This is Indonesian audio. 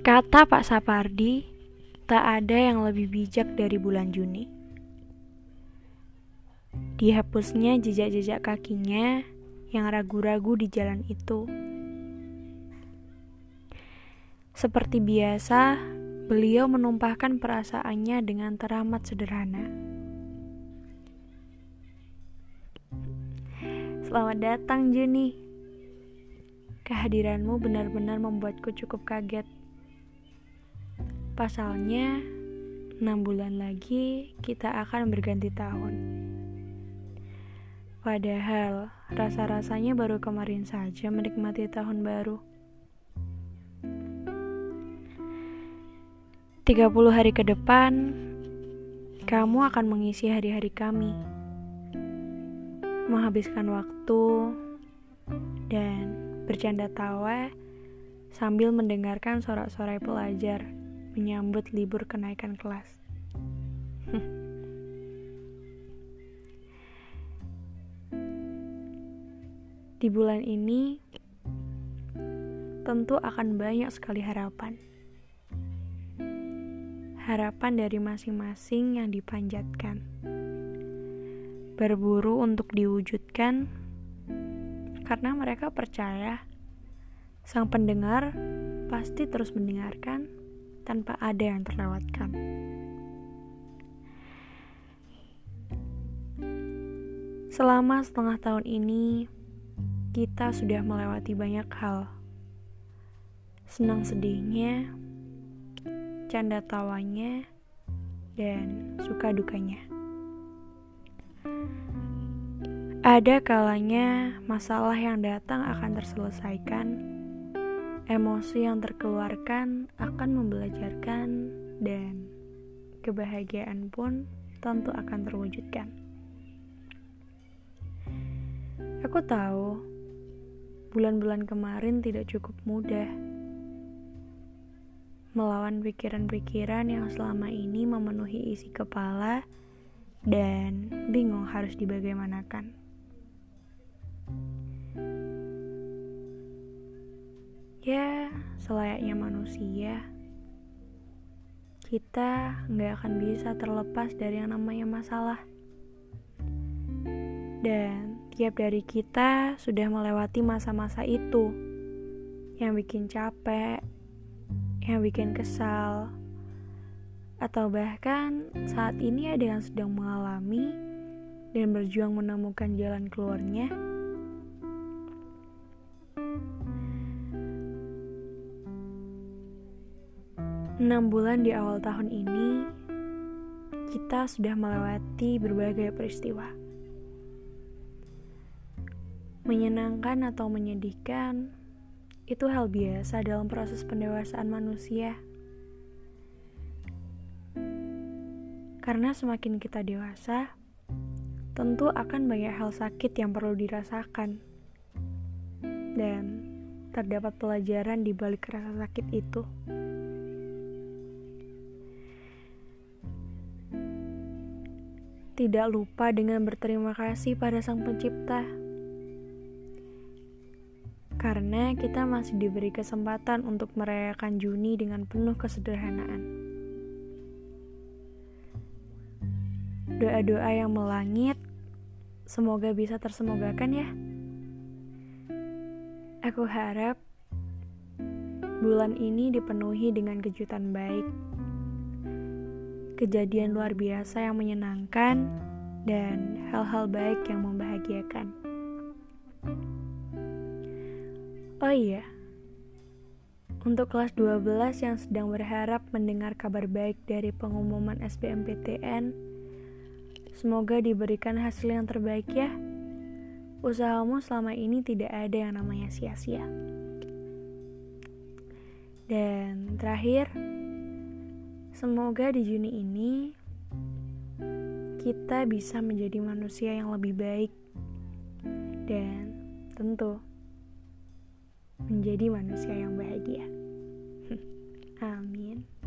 Kata Pak Sapardi, tak ada yang lebih bijak dari bulan Juni. Dihapusnya jejak-jejak kakinya yang ragu-ragu di jalan itu. Seperti biasa, beliau menumpahkan perasaannya dengan teramat sederhana. Selamat datang, Juni. Kehadiranmu benar-benar membuatku cukup kaget. Pasalnya, enam bulan lagi kita akan berganti tahun. Padahal, rasa-rasanya baru kemarin saja menikmati tahun baru. 30 hari ke depan, kamu akan mengisi hari-hari kami. Menghabiskan waktu dan bercanda tawa sambil mendengarkan sorak-sorai pelajar menyambut libur kenaikan kelas. Di bulan ini, tentu akan banyak sekali harapan. Harapan dari masing-masing yang dipanjatkan. Berburu untuk diwujudkan karena mereka percaya sang pendengar pasti terus mendengarkan tanpa ada yang terlewatkan. Selama setengah tahun ini, kita sudah melewati banyak hal. Senang sedihnya, canda tawanya, dan suka dukanya. Ada kalanya masalah yang datang akan terselesaikan Emosi yang terkeluarkan akan membelajarkan dan kebahagiaan pun tentu akan terwujudkan. Aku tahu bulan-bulan kemarin tidak cukup mudah melawan pikiran-pikiran yang selama ini memenuhi isi kepala dan bingung harus dibagaimanakan. Manusia, kita nggak akan bisa terlepas dari yang namanya masalah. Dan tiap dari kita sudah melewati masa-masa itu yang bikin capek, yang bikin kesal, atau bahkan saat ini ada yang sedang mengalami dan berjuang menemukan jalan keluarnya. Enam bulan di awal tahun ini, kita sudah melewati berbagai peristiwa. Menyenangkan atau menyedihkan, itu hal biasa dalam proses pendewasaan manusia. Karena semakin kita dewasa, tentu akan banyak hal sakit yang perlu dirasakan. Dan terdapat pelajaran di balik rasa sakit itu. Tidak lupa dengan berterima kasih pada Sang Pencipta. Karena kita masih diberi kesempatan untuk merayakan Juni dengan penuh kesederhanaan. Doa-doa yang melangit semoga bisa tersemogakan ya. Aku harap bulan ini dipenuhi dengan kejutan baik kejadian luar biasa yang menyenangkan, dan hal-hal baik yang membahagiakan. Oh iya, untuk kelas 12 yang sedang berharap mendengar kabar baik dari pengumuman SBMPTN, semoga diberikan hasil yang terbaik ya. Usahamu selama ini tidak ada yang namanya sia-sia. Dan terakhir, Semoga di Juni ini kita bisa menjadi manusia yang lebih baik dan tentu menjadi manusia yang bahagia. Amin.